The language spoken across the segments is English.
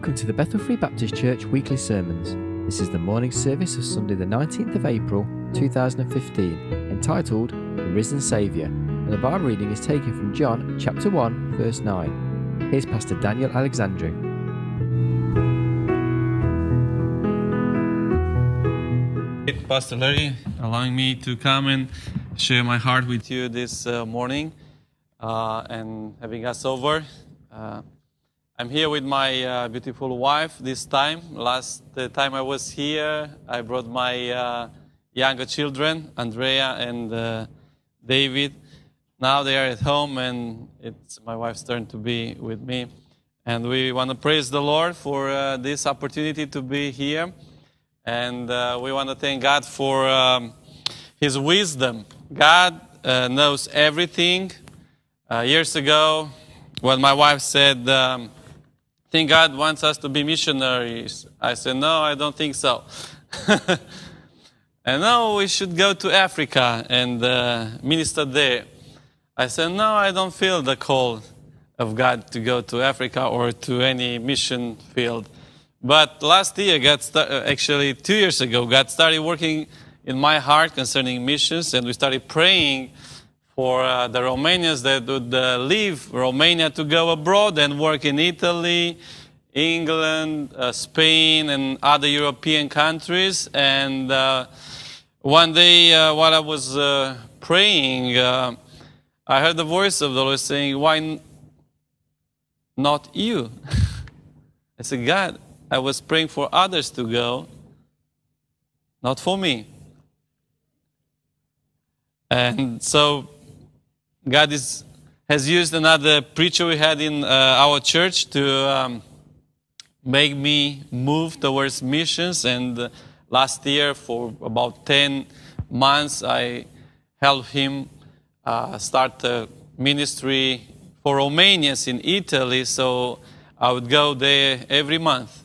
Welcome to the Bethel Free Baptist Church weekly sermons. This is the morning service of Sunday, the 19th of April 2015, entitled The Risen Saviour, and the Bible reading is taken from John chapter 1, verse 9. Here's Pastor Daniel Alexandru. Pastor Larry, allowing me to come and share my heart with you this uh, morning uh, and having us over. Uh, I'm here with my uh, beautiful wife this time. Last time I was here, I brought my uh, younger children, Andrea and uh, David. Now they are at home, and it's my wife's turn to be with me. And we want to praise the Lord for uh, this opportunity to be here. And uh, we want to thank God for um, His wisdom. God uh, knows everything. years ago, when my wife said, um, think God wants us to be missionaries. I said, no, I don't think so. and now we should go to Africa and uh, minister there. I said, no, I don't feel the call of God to go to Africa or to any mission field. But last year, God start, uh, actually two years ago, God started working in my heart concerning missions, and we started praying for uh, the Romanians that would uh, leave Romania to go abroad and work in Italy, England, uh, Spain, and other European countries. And uh, one day, uh, while I was uh, praying, I heard the voice of the Lord saying, Why not you? I said, God, I was praying for others to go, not for me. And so God is, has used another preacher we had in uh, our church to um, make me move towards missions. And uh, last year, for about 10 months, I helped him uh, start a ministry for Romanians in Italy. So I would go there every month.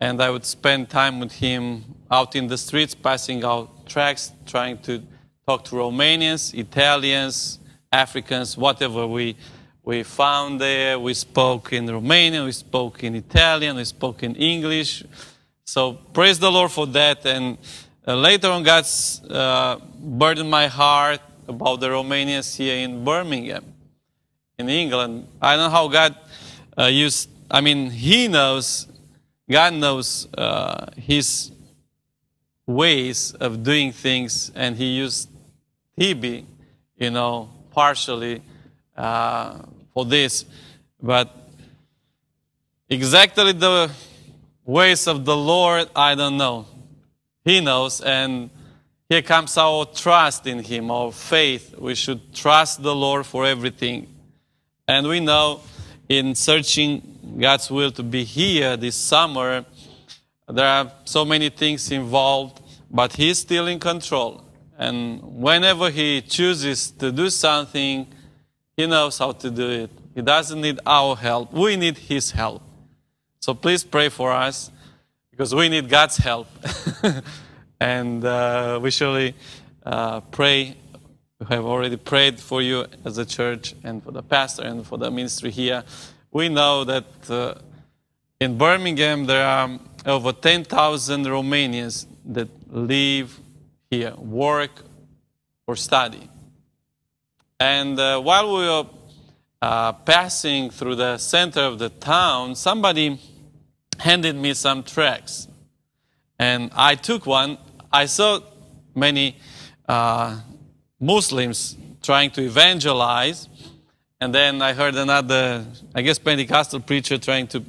And I would spend time with him out in the streets, passing out tracts, trying to talked to Romanians, Italians, Africans, whatever we, we found there. We spoke in Romanian, we spoke in Italian, we spoke in English. So praise the Lord for that. And uh, later on, God's uh, burdened my heart about the Romanians here in Birmingham, in England. I don't know how God uh, used, I mean, He knows, God knows uh, His ways of doing things, and He used Hebe, you know, partially uh, for this. But exactly the ways of the Lord, I don't know. He knows, and here comes our trust in Him, our faith. We should trust the Lord for everything. And we know in searching God's will to be here this summer, there are so many things involved, but He's still in control. And whenever he chooses to do something, he knows how to do it. He doesn't need our help. We need his help. So please pray for us because we need God's help. and uh, we surely uh, pray. We have already prayed for you as a church and for the pastor and for the ministry here. We know that uh, in Birmingham there are over 10,000 Romanians that live here, work or study. And uh, while we were uh, passing through the center of the town, somebody handed me some tracts. And I took one. I saw many uh, Muslims trying to evangelize. And then I heard another, I guess, Pentecostal preacher trying to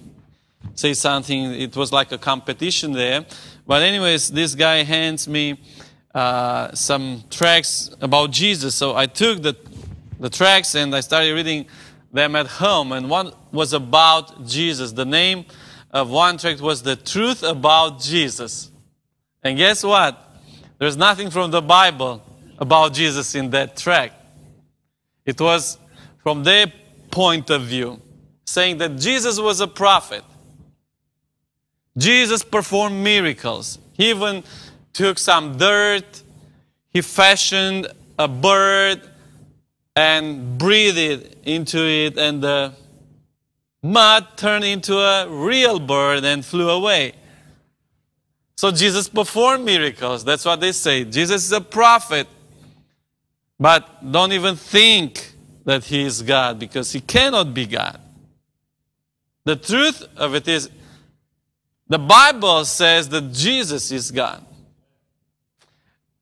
say something. It was like a competition there. But, anyways, this guy hands me uh, some tracts about Jesus. So I took the, the tracts and I started reading them at home. And one was about Jesus. The name of one track was The Truth About Jesus. And guess what? There's nothing from the Bible about Jesus in that track. It was from their point of view, saying that Jesus was a prophet. Jesus performed miracles. He even took some dirt, he fashioned a bird and breathed into it, and the mud turned into a real bird and flew away. So Jesus performed miracles. That's what they say. Jesus is a prophet. But don't even think that he is God because he cannot be God. The truth of it is, the Bible says that Jesus is God.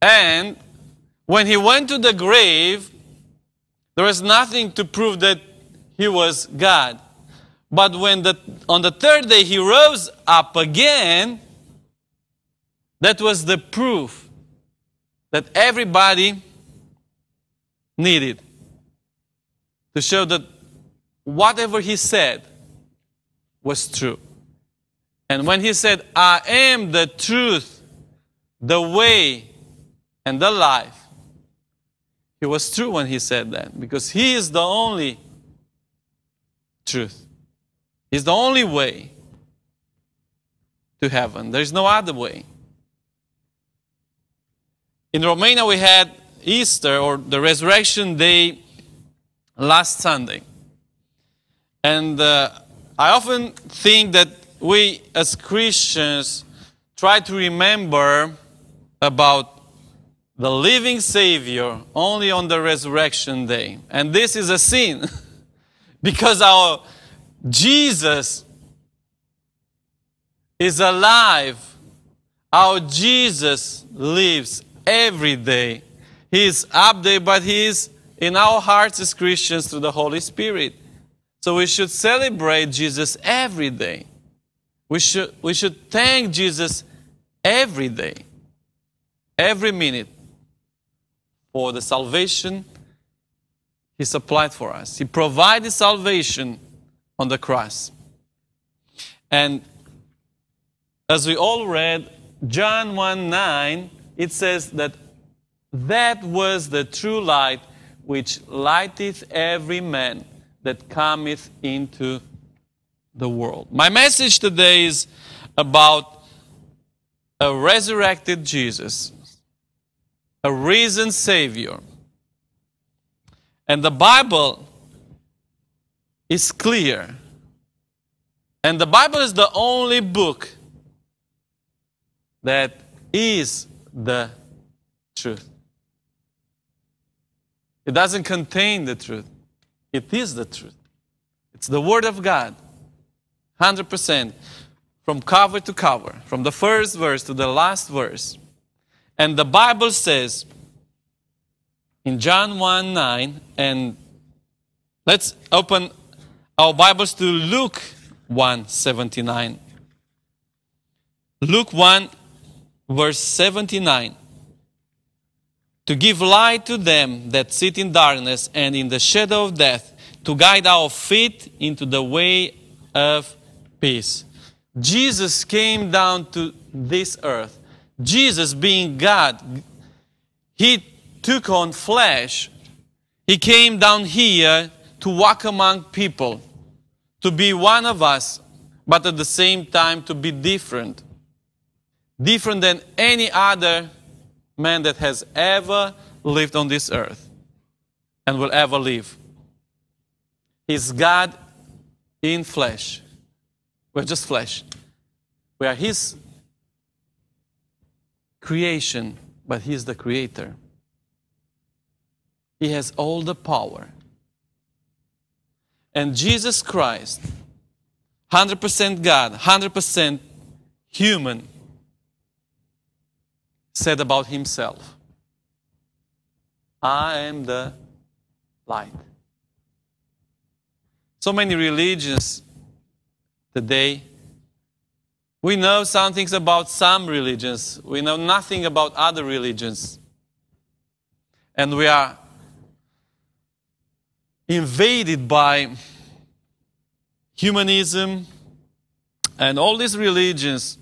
And when he went to the grave, there was nothing to prove that he was God. But when the, on the third day he rose up again, that was the proof that everybody needed to show that whatever he said was true. And when he said, I am the truth, the way, and the life, he was true when he said that because he is the only truth. He's the only way to heaven. There's no other way. In Romania, we had Easter or the Resurrection Day last Sunday. And uh, I often think that we as Christians try to remember about the living Savior only on the resurrection day. And this is a sin because our Jesus is alive. Our Jesus lives every day. He is up there, but He is in our hearts as Christians through the Holy Spirit. So we should celebrate Jesus every day. We should, we should thank Jesus every day, every minute for the salvation He supplied for us. He provided salvation on the cross. And as we all read, John 1 9, it says that that was the true light which lighteth every man that cometh into the world. My message today is about a resurrected Jesus, a risen Savior. And the Bible is clear. And the Bible is the only book that is the truth. It doesn't contain the truth. It is the truth. It's the Word of God. 100%. From cover to cover. From the first verse to the last verse. And the Bible says in John 1 9, and let's open our Bibles to Luke 1 79. Luke 1 verse 79 to give light to them that sit in darkness and in the shadow of death, to guide our feet into the way of peace. Jesus came down to this earth. Jesus, being God, He took on flesh. He came down here to walk among people, to be one of us, but at the same time to be different. Different than any other man that has ever lived on this earth and will ever live. He's God in flesh. We're just flesh. We are His creation, but He's the creator. He has all the power. And Jesus Christ, 100% God, 100% human, said about himself I am the light. So many religions today. We know some things about some religions. We know nothing about other religions. And we are invaded by humanism and all these religions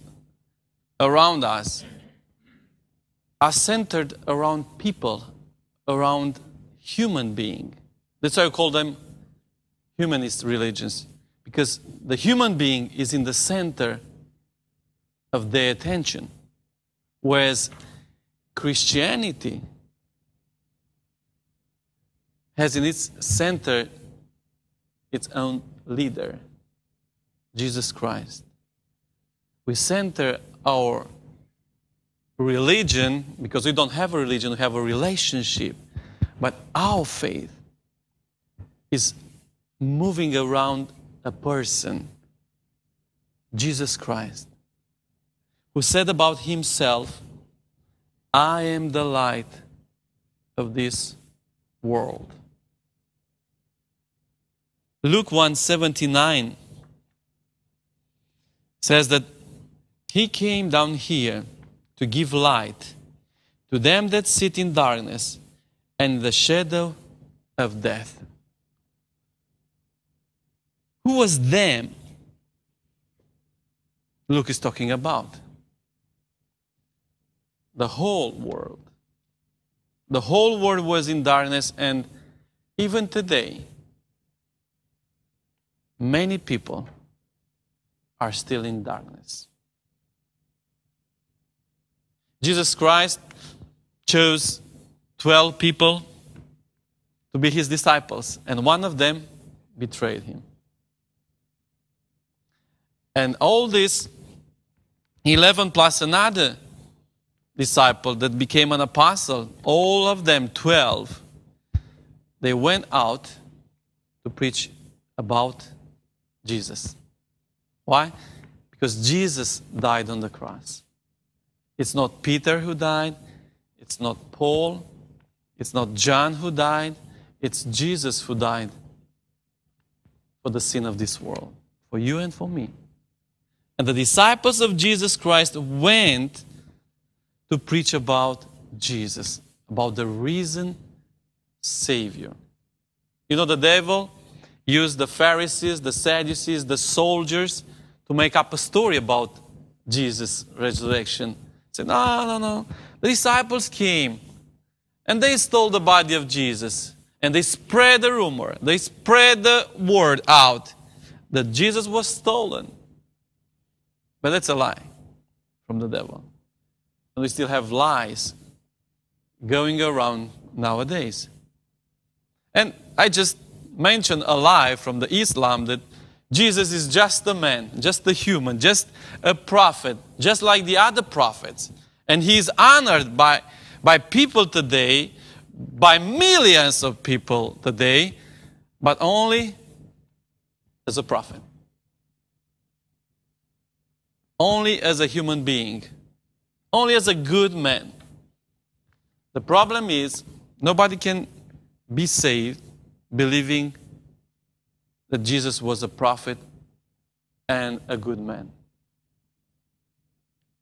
around us are centered around people, around human being. That's why I call them humanist religions, because the human being is in the center of their attention. Whereas Christianity has in its center its own leader, Jesus Christ. We center our religion because we don't have a religion, we have a relationship. But our faith is moving around a person, Jesus Christ, who said about himself, I am the light of this world. Luke 179 says that he came down here to give light to them that sit in darkness and the shadow of death. Who was them Luke is talking about? The whole world. The whole world was in darkness, and even today, many people are still in darkness. Jesus Christ chose 12 people to be his disciples, and one of them betrayed him. And all this, 11 plus another disciple that became an apostle, all of them, 12, they went out to preach about Jesus. Why? Because Jesus died on the cross. It's not Peter who died, it's not Paul, it's not John who died, it's Jesus who died for the sin of this world, for you and for me. And the disciples of Jesus Christ went to preach about Jesus, about the risen Savior. You know, the devil used the Pharisees, the Sadducees, the soldiers to make up a story about Jesus' resurrection. Say, no, no, no. The disciples came and they stole the body of Jesus and they spread the rumor, they spread the word out that Jesus was stolen. But that's a lie from the devil. We still have lies going around nowadays. And I just mentioned a lie from the Islam that Jesus is just a man, just a human, just a prophet, just like the other prophets. And he is honored by, by people today, by millions of people today, but only as a prophet only as a human being, only as a good man. The problem is, nobody can be saved believing that Jesus was a prophet and a good man.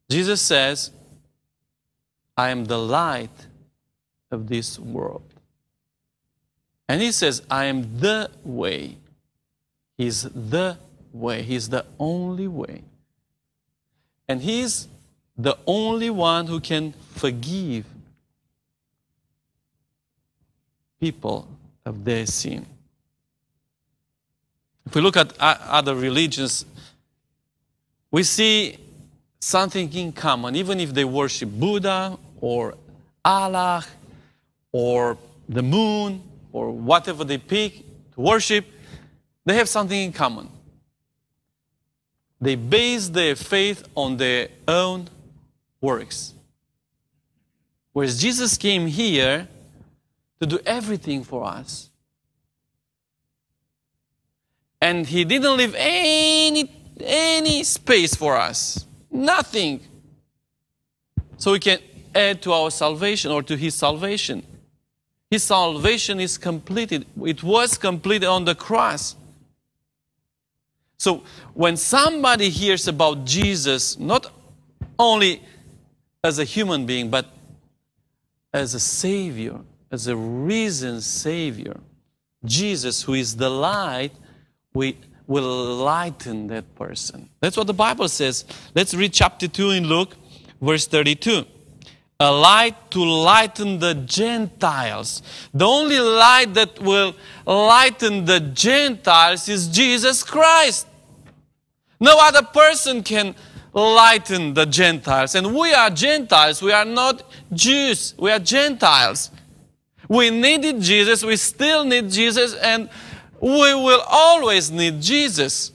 Jesus says, I am the light of this world. And he says, I am the way. He's the way. He's the only way. And He's the only one who can forgive people of their sin. If we look at other religions, we see something in common, even if they worship Buddha or Allah or the moon or whatever they pick to worship, they have something in common. They base their faith on their own works. Whereas Jesus came here to do everything for us. And he didn't leave any, any space for us. Nothing. So we can add to our salvation or to his salvation. His salvation is completed. It was completed on the cross. So when somebody hears about Jesus, not only as a human being, but as a Savior, as a risen Savior, Jesus, who is the light, we will lighten that person. That's what the Bible says. Let's read chapter 2 in Luke, verse 32. A light to lighten the Gentiles. The only light that will lighten the Gentiles is Jesus Christ. No other person can lighten the Gentiles. And we are Gentiles. We are not Jews. We are Gentiles. We needed Jesus. We still need Jesus. And we will always need Jesus.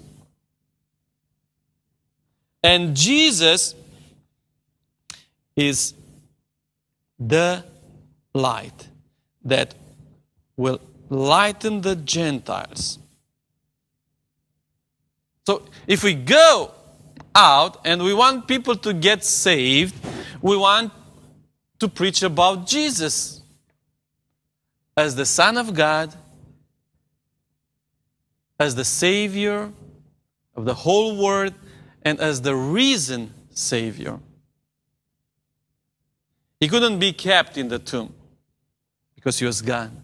And Jesus is the light that will lighten the Gentiles. So if we go out and we want people to get saved, we want to preach about Jesus as the Son of God, as the Savior of the whole world, and as the reason Savior. He couldn't be kept in the tomb because he was gone.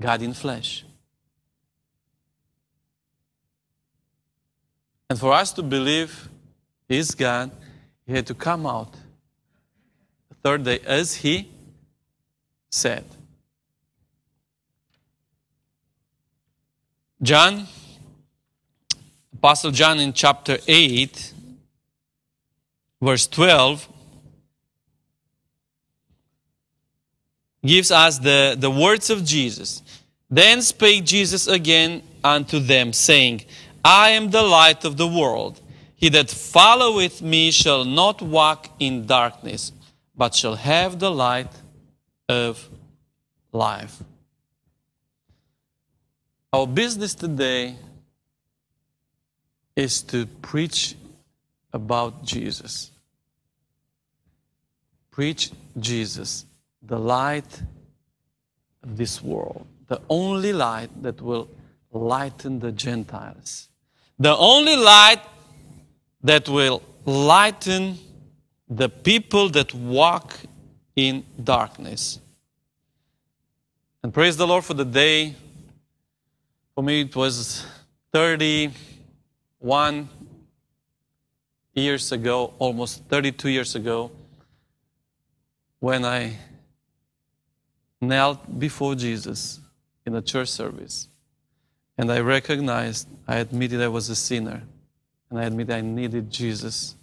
God in flesh. And for us to believe He's God, He had to come out the third day as He said. John, Apostle John in chapter 8, verse 12, gives us the, the words of Jesus. Then spake Jesus again unto them, saying, I am the light of the world. He that followeth me shall not walk in darkness, but shall have the light of life. Our business today is to preach about Jesus. Preach Jesus, the light of this world, the only light that will lighten the Gentiles, the only light that will lighten the people that walk in darkness. And praise the Lord for the day. For me, it was 31 years ago, almost 32 years ago, when I knelt before Jesus in a church service. And I recognized, I admitted I was a sinner. And I admitted I needed Jesus.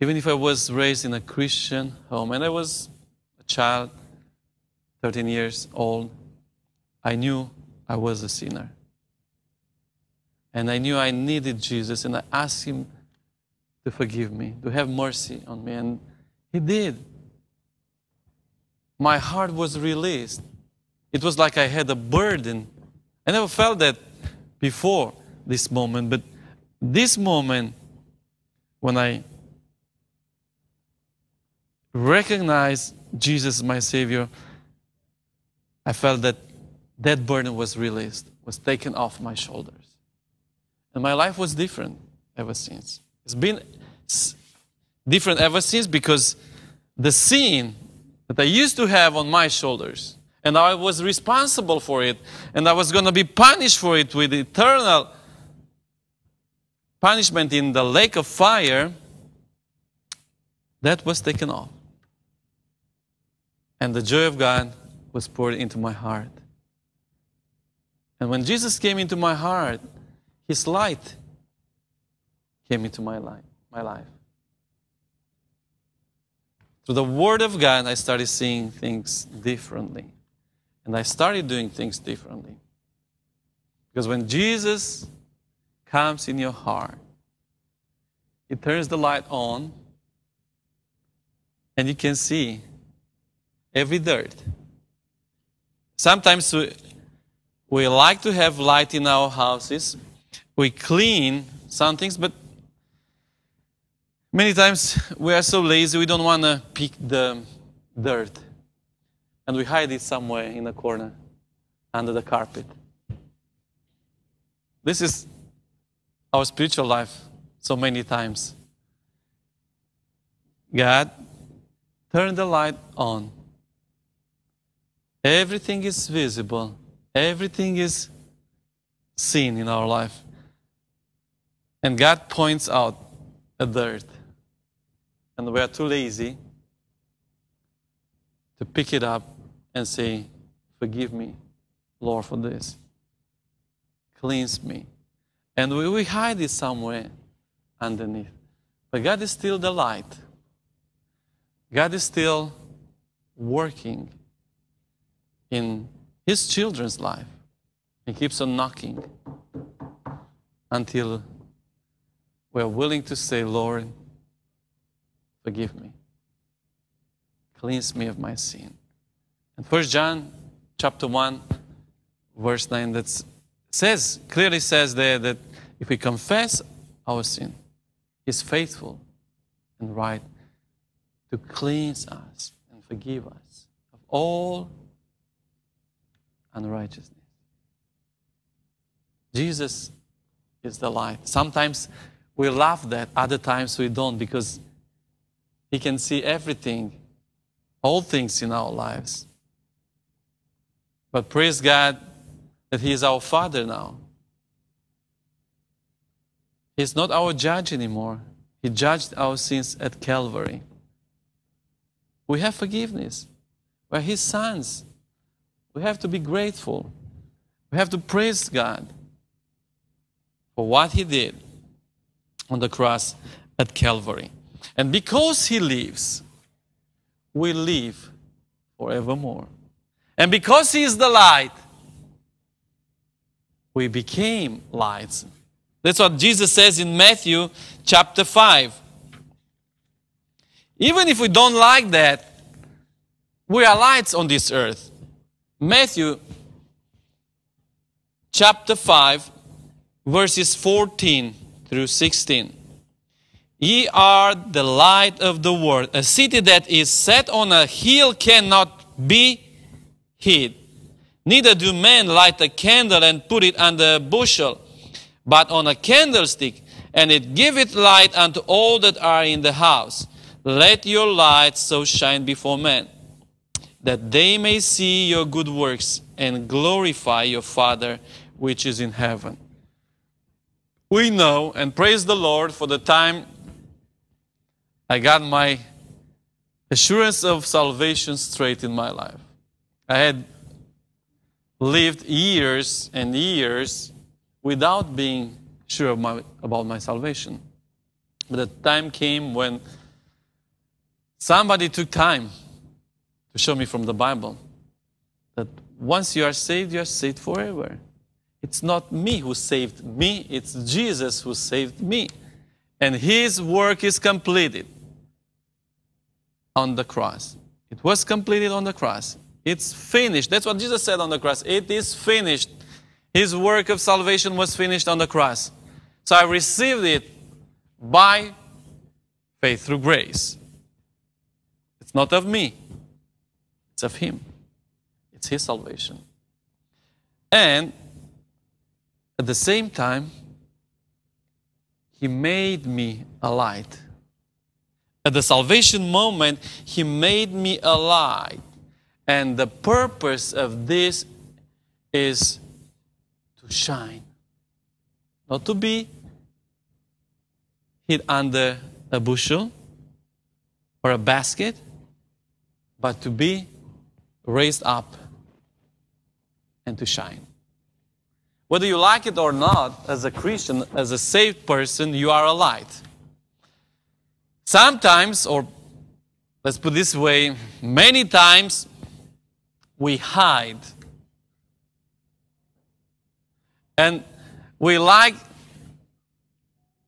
Even if I was raised in a Christian home and I was a child, 13 years old, I knew I was a sinner. And I knew I needed Jesus, and I asked Him to forgive me, to have mercy on me. And He did. My heart was released. It was like I had a burden. I never felt that before this moment, but this moment, when I recognized Jesus as my Savior, I felt that that burden was released, was taken off my shoulders. And my life was different ever since. It's been different ever since because the sin that I used to have on my shoulders, and I was responsible for it, and I was going to be punished for it with eternal punishment in the lake of fire, that was taken off. And the joy of God was poured into my heart. And when Jesus came into my heart, his light came into my life, my life. Through the Word of God, I started seeing things differently. And I started doing things differently. Because when Jesus comes in your heart, He turns the light on, and you can see every dirt. Sometimes we, we like to have light in our houses. We clean some things, but many times we are so lazy we don't want to pick the dirt. And we hide it somewhere in a corner under the carpet. This is our spiritual life so many times. God, turn the light on. Everything is visible, everything is seen in our life. And God points out a dirt. And we are too lazy to pick it up and say, Forgive me, Lord, for this. Cleanse me. And we, we hide it somewhere underneath. But God is still the light. God is still working in His children's life. He keeps on knocking until we're willing to say, Lord, forgive me. Cleanse me of my sin. And First John chapter 1, verse 9, that says, clearly says there that if we confess our sin, He's faithful and right to cleanse us and forgive us of all unrighteousness. Jesus is the light. Sometimes we love that, other times we don't because He can see everything, all things in our lives. But praise God that He is our Father now. He's not our judge anymore. He judged our sins at Calvary. We have forgiveness. We're His sons. We have to be grateful. We have to praise God for what He did on the cross at Calvary. And because He lives, we live forevermore. And because He is the light, we became lights. That's what Jesus says in Matthew chapter 5. Even if we don't like that, we are lights on this earth. Matthew chapter 5, verses 14 through 16. Ye are the light of the world. A city that is set on a hill cannot be hid. Neither do men light a candle and put it under a bushel, but on a candlestick, and it giveth light unto all that are in the house. Let your light so shine before men, that they may see your good works and glorify your Father which is in heaven. We know and praise the Lord for the time I got my assurance of salvation straight in my life. I had lived years and years without being sure my, about my salvation. But the time came when somebody took time to show me from the Bible that once you are saved, you are saved forever. It's not me who saved me, it's Jesus who saved me. And his work is completed on the cross. It was completed on the cross. It's finished. That's what Jesus said on the cross. It is finished. His work of salvation was finished on the cross. So I received it by faith through grace. It's not of me, it's of Him. It's His salvation. And at the same time, He made me a light. At the salvation moment, He made me a light. And the purpose of this is to shine, not to be hid under a bushel or a basket, but to be raised up and to shine. Whether you like it or not, as a Christian, as a saved person, you are a light. Sometimes, or let's put this way, many times we hide. And we like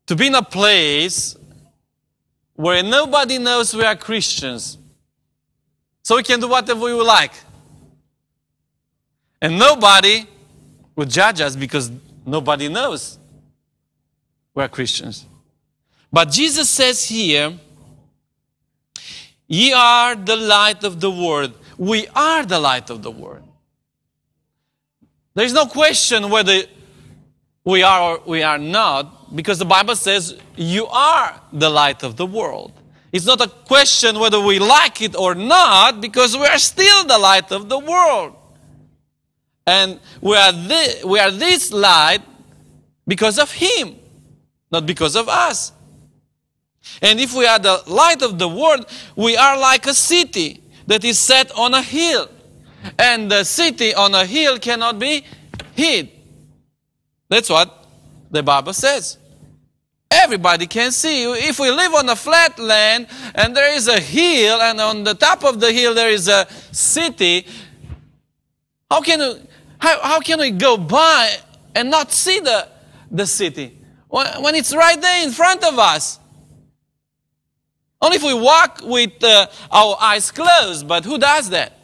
to be in a place where nobody knows we are Christians. So we can do whatever we like. And nobody will judge us because nobody knows we are Christians. But Jesus says here, Ye are the light of the world. We are the light of the world. There is no question whether we are or we are not, because the Bible says you are the light of the world. It's not a question whether we like it or not, because we are still the light of the world. And we are, we are this light because of Him, not because of us. And if we are the light of the world, we are like a city that is set on a hill. And the city on a hill cannot be hid. That's what the Bible says. Everybody can see. If we live on a flat land and there is a hill, and on the top of the hill there is a city, how can how, how can we go by and not see the, the city? when when it's right there in front of us. Only if we walk with uh, our eyes closed, but who does that?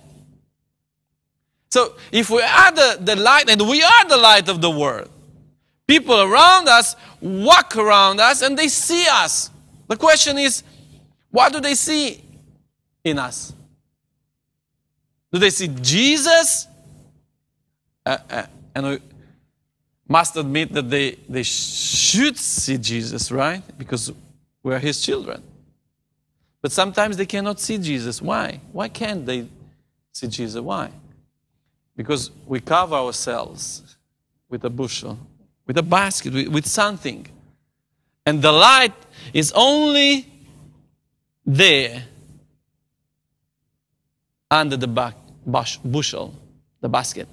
So if we are the, the light, and we are the light of the world, people around us walk around us and they see us. The question is, what do they see in us? Do they see Jesus? Uh, uh, and we must admit that they, they should see Jesus, right? Because we are his children. But sometimes they cannot see Jesus. Why? Why can't they see Jesus? Why? Because we cover ourselves with a bushel, with a basket, with, with something. And the light is only there under the back, bush, bushel, the basket.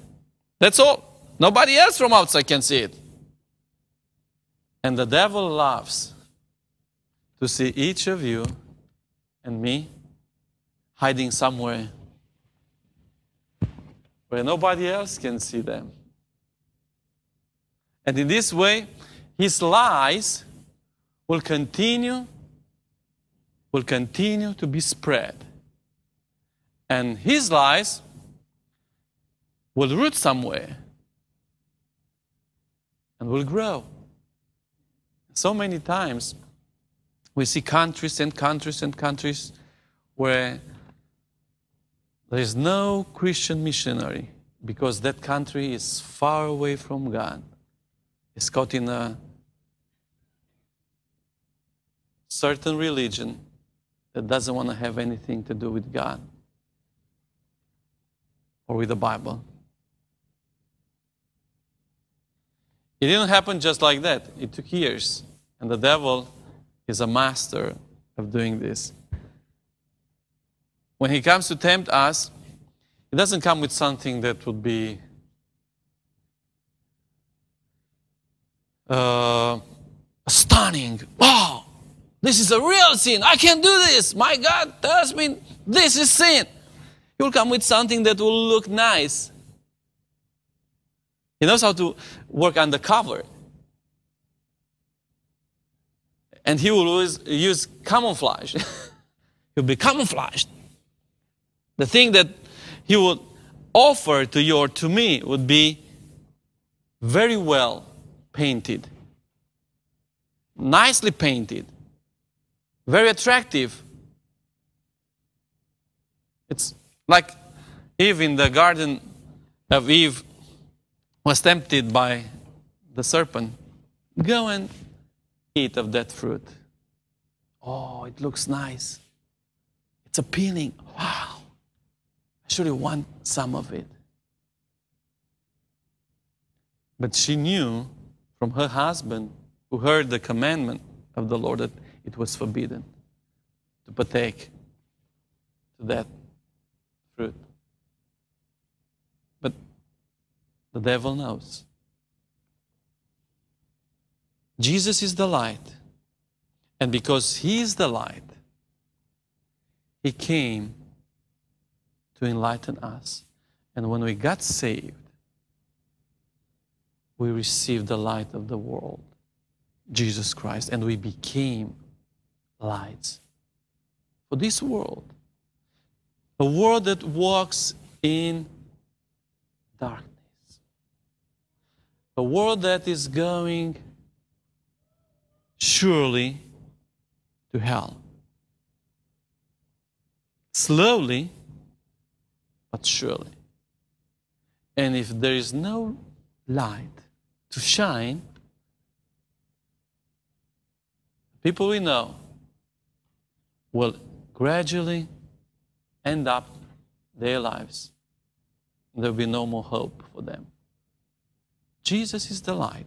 That's all. Nobody else from outside can see it. And the devil loves to see each of you and me hiding somewhere where nobody else can see them. And in this way, his lies will continue will continue to be spread. And his lies will root somewhere and will grow. So many times we see countries and countries and countries where there is no Christian missionary because that country is far away from God. It's caught in a certain religion that doesn't want to have anything to do with God or with the Bible. It didn't happen just like that. It took years. And the devil is a master of doing this when he comes to tempt us, he doesn't come with something that would be uh, stunning. Wow, this is a real sin. I can do this. My God tells me this is sin. He will come with something that will look nice. He knows how to work undercover. And he will always use camouflage. He'll be camouflaged. The thing that he would offer to you or to me would be very well painted, nicely painted, very attractive. It's like Eve in the garden of Eve was tempted by the serpent. Go and eat of that fruit. Oh, it looks nice. It's appealing. Wow actually want some of it. But she knew from her husband, who heard the commandment of the Lord, that it was forbidden to partake to that fruit. But the devil knows. Jesus is the light. And because he is the light, he came to enlighten us. And when we got saved, we received the light of the world, Jesus Christ, and we became lights for this world. A world that walks in darkness. A world that is going surely to hell. Slowly, but surely. And if there is no light to shine, people we know will gradually end up their lives. There will be no more hope for them. Jesus is the light.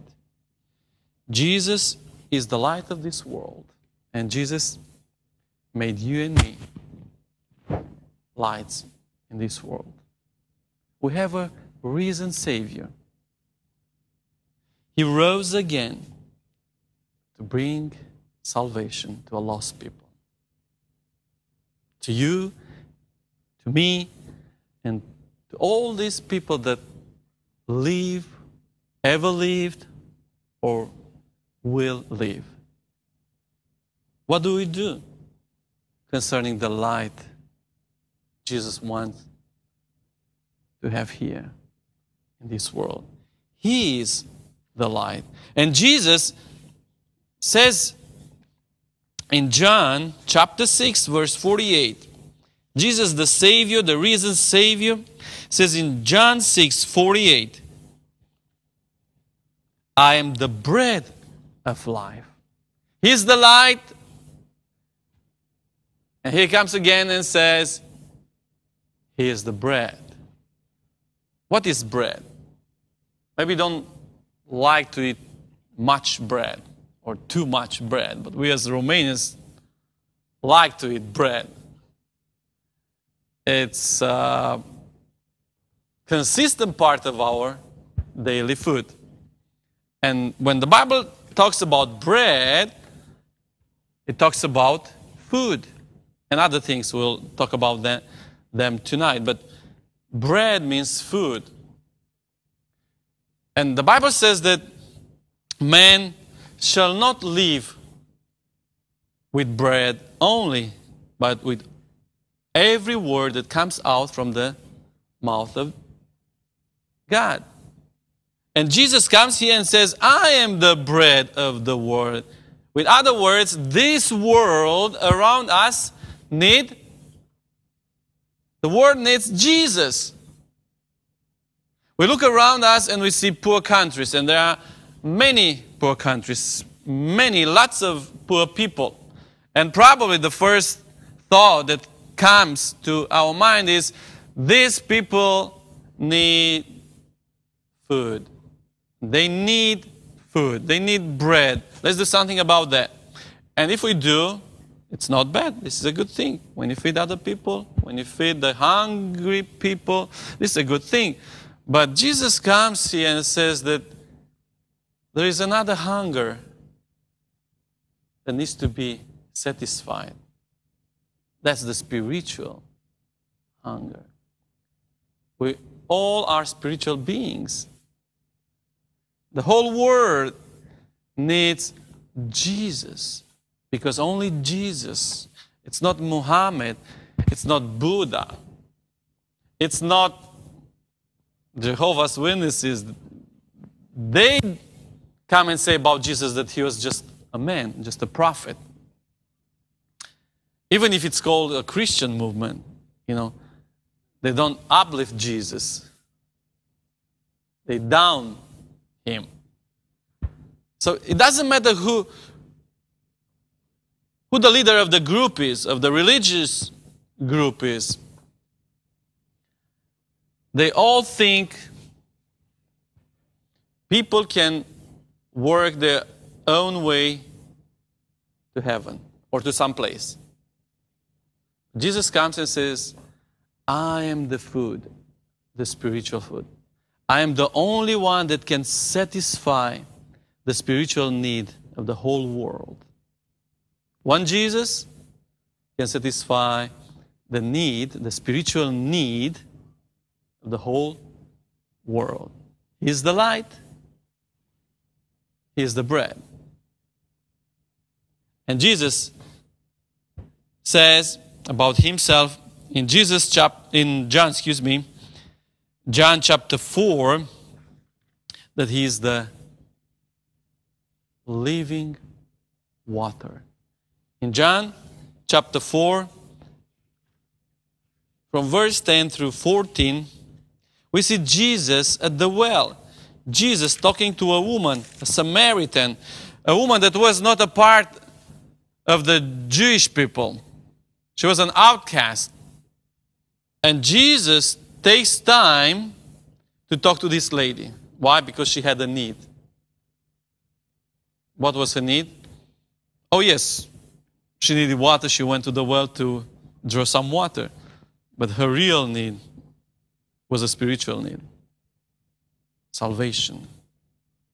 Jesus is the light of this world. And Jesus made you and me lights in this world. We have a risen Savior. He rose again to bring salvation to a lost people. To you, to me, and to all these people that live, ever lived, or will live. What do we do concerning the light Jesus wants to have here in this world? He is the light. And Jesus says in John chapter 6, verse 48, Jesus, the Savior, the risen Savior, says in John 6, 48, I am the bread of life. He's the light. And he comes again and says, He is the bread. What is bread? Maybe don't like to eat much bread or too much bread, but we as Romanians like to eat bread. It's a consistent part of our daily food. And when the Bible talks about bread, it talks about food and other things. We'll talk about them, them tonight. But bread means food. And the Bible says that man shall not live with bread only, but with every word that comes out from the mouth of God. And Jesus comes here and says, I am the bread of the world. With other words, this world around us need the world needs Jesus. We look around us and we see poor countries, and there are many poor countries, many, lots of poor people. And probably the first thought that comes to our mind is these people need food. They need food. They need bread. Let's do something about that. And if we do, it's not bad. This is a good thing. When you feed other people, when you feed the hungry people, this is a good thing. But Jesus comes here and says that there is another hunger that needs to be satisfied. That's the spiritual hunger. We all are spiritual beings. The whole world needs Jesus because only Jesus, it's not Muhammad, it's not Buddha, it's not Jehovah's Witnesses, they come and say about Jesus that he was just a man, just a prophet. Even if it's called a Christian movement, you know, they don't uplift Jesus. They down him. So it doesn't matter who who the leader of the group is, of the religious group is. They all think people can work their own way to heaven or to some place. Jesus comes and says, I am the food, the spiritual food. I am the only one that can satisfy the spiritual need of the whole world. One Jesus can satisfy the need, the spiritual need of the whole world. He is the light, He is the bread. And Jesus says about himself in Jesus chap in John, excuse me, John chapter 4 that he is the living water. In John chapter 4 from verse 10 through 14 we see Jesus at the well. Jesus talking to a woman, a Samaritan, a woman that was not a part of the Jewish people. She was an outcast. And Jesus takes time to talk to this lady. Why? Because she had a need. What was her need? Oh, yes, she needed water. She went to the well to draw some water. But her real need was a spiritual need salvation.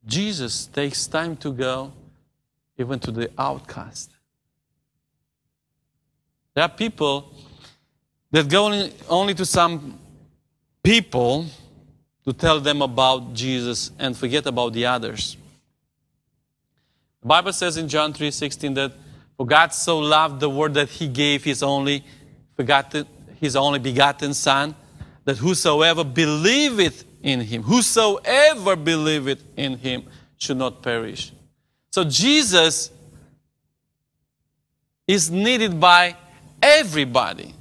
Jesus takes time to go even to the outcast. There are people that go only, to some people to tell them about Jesus and forget about the others. The Bible says in John 3:16 that for God so loved the world that he gave his only begotten, his only begotten son, that whosoever believeth in him, whosoever believeth in him should not perish. So Jesus is needed by everybody.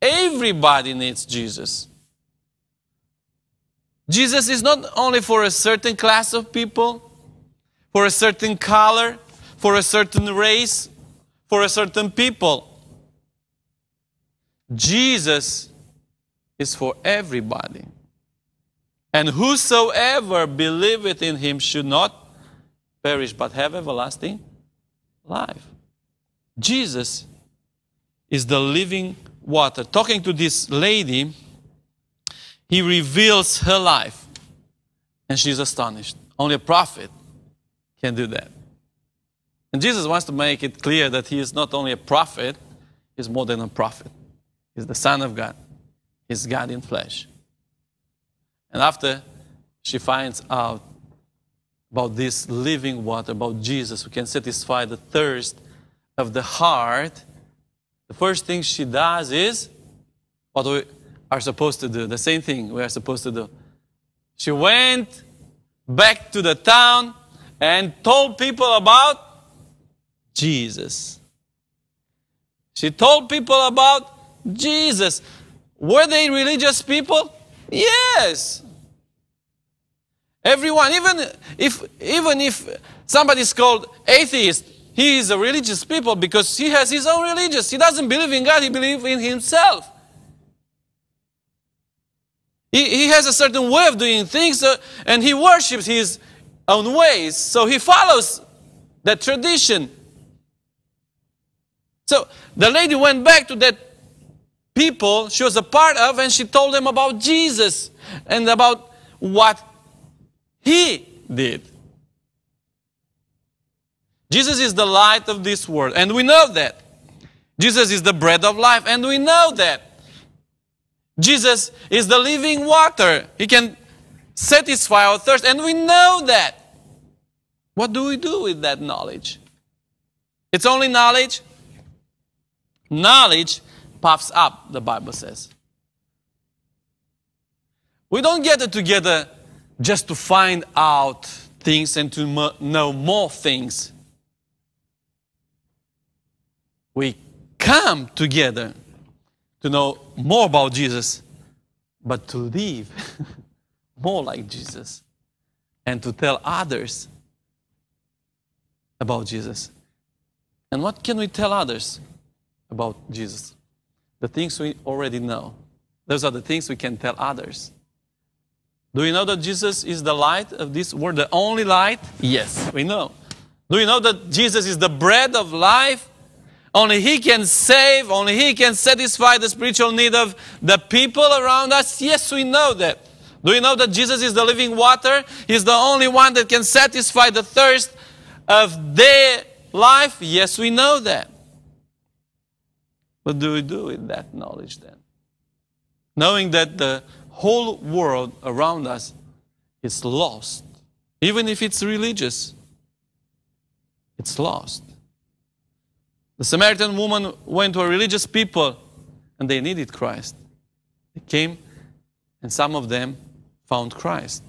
Everybody needs Jesus. Jesus is not only for a certain class of people, for a certain color, for a certain race, for a certain people. Jesus is for everybody. And whosoever believeth in him should not perish but have everlasting life. Jesus is the living water. Talking to this lady, he reveals her life. And she's astonished. Only a prophet can do that. And Jesus wants to make it clear that he is not only a prophet, he's more than a prophet. He's the Son of God, he's God in flesh. And after she finds out about this living water, about Jesus who can satisfy the thirst of the heart, the first thing she does is what we are supposed to do, the same thing we are supposed to do. She went back to the town and told people about Jesus. She told people about Jesus. Were they religious people? Yes. Everyone, even if even if somebody is called atheist, he is a religious people because he has his own religious. He doesn't believe in God, he believes in himself. He, he has a certain way of doing things uh, and he worships his own ways. So he follows that tradition. So the lady went back to that people she was a part of and she told them about Jesus and about what he did. Jesus is the light of this world, and we know that. Jesus is the bread of life, and we know that. Jesus is the living water. He can satisfy our thirst, and we know that. What do we do with that knowledge? It's only knowledge. Knowledge puffs up, the Bible says. We don't get it together just to find out things and to know more things. We come together to know more about Jesus, but to live more like Jesus and to tell others about Jesus. And what can we tell others about Jesus? The things we already know. Those are the things we can tell others. Do you know that Jesus is the light of this world, the only light? Yes, we know. Do you know that Jesus is the bread of life? Only He can save, only He can satisfy the spiritual need of the people around us? Yes, we know that. Do you know that Jesus is the living water? He's the only one that can satisfy the thirst of their life? Yes, we know that. What do we do with that knowledge then? Knowing that the whole world around us is lost, even if it's religious, it's lost. The Samaritan woman went to a religious people and they needed Christ. They came and some of them found Christ.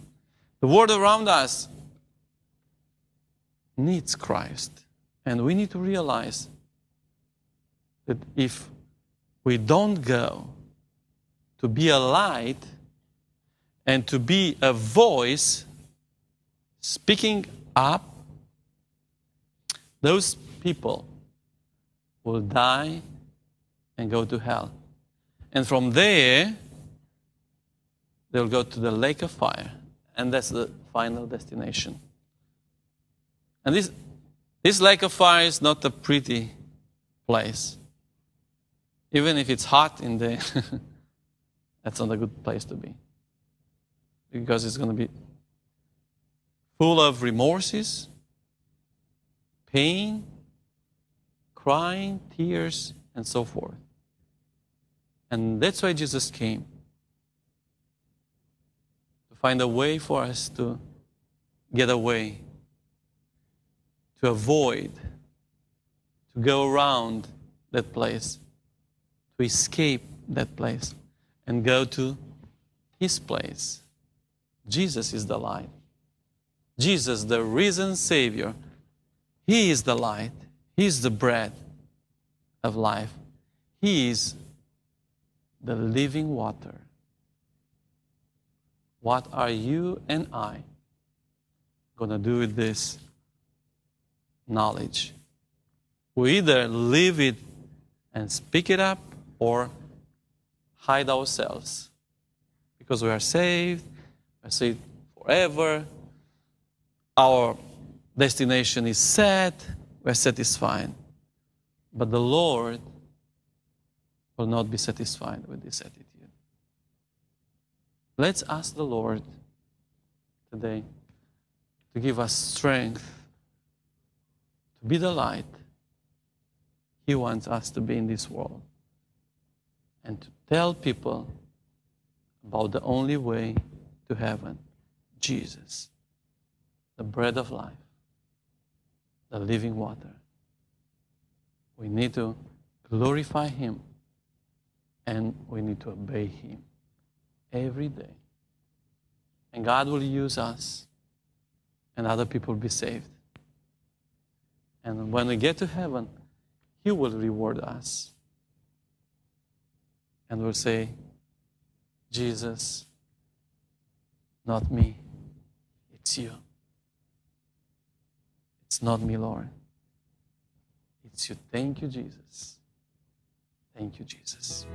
The world around us needs Christ. And we need to realize that if we don't go to be a light and to be a voice speaking up, those people will die and go to hell. And from there, they'll go to the lake of fire. And that's the final destination. And this, this lake of fire is not a pretty place. Even if it's hot in there, that's not a good place to be. Because it's going to be full of remorses, pain, crying, tears, and so forth. And that's why Jesus came to find a way for us to get away to avoid, to go around that place, to escape that place, and go to His place. Jesus is the light. Jesus, the risen Savior, He is the light. He is the bread of life. He is the living water. What are you and I going to do with this knowledge? We either live it and speak it up or hide ourselves because we are saved, are saved forever, our destination is set, we are satisfied. But the Lord will not be satisfied with this attitude. Let's ask the Lord today to give us strength to be the light He wants us to be in this world and to tell people about the only way to heaven Jesus, the bread of life, the living water. We need to glorify Him and we need to obey Him every day. And God will use us and other people will be saved. And when we get to heaven, He will reward us. And we'll say, Jesus, not me, it's you. It's not me, Lord. It's you. Thank you, Jesus. Thank you, Jesus.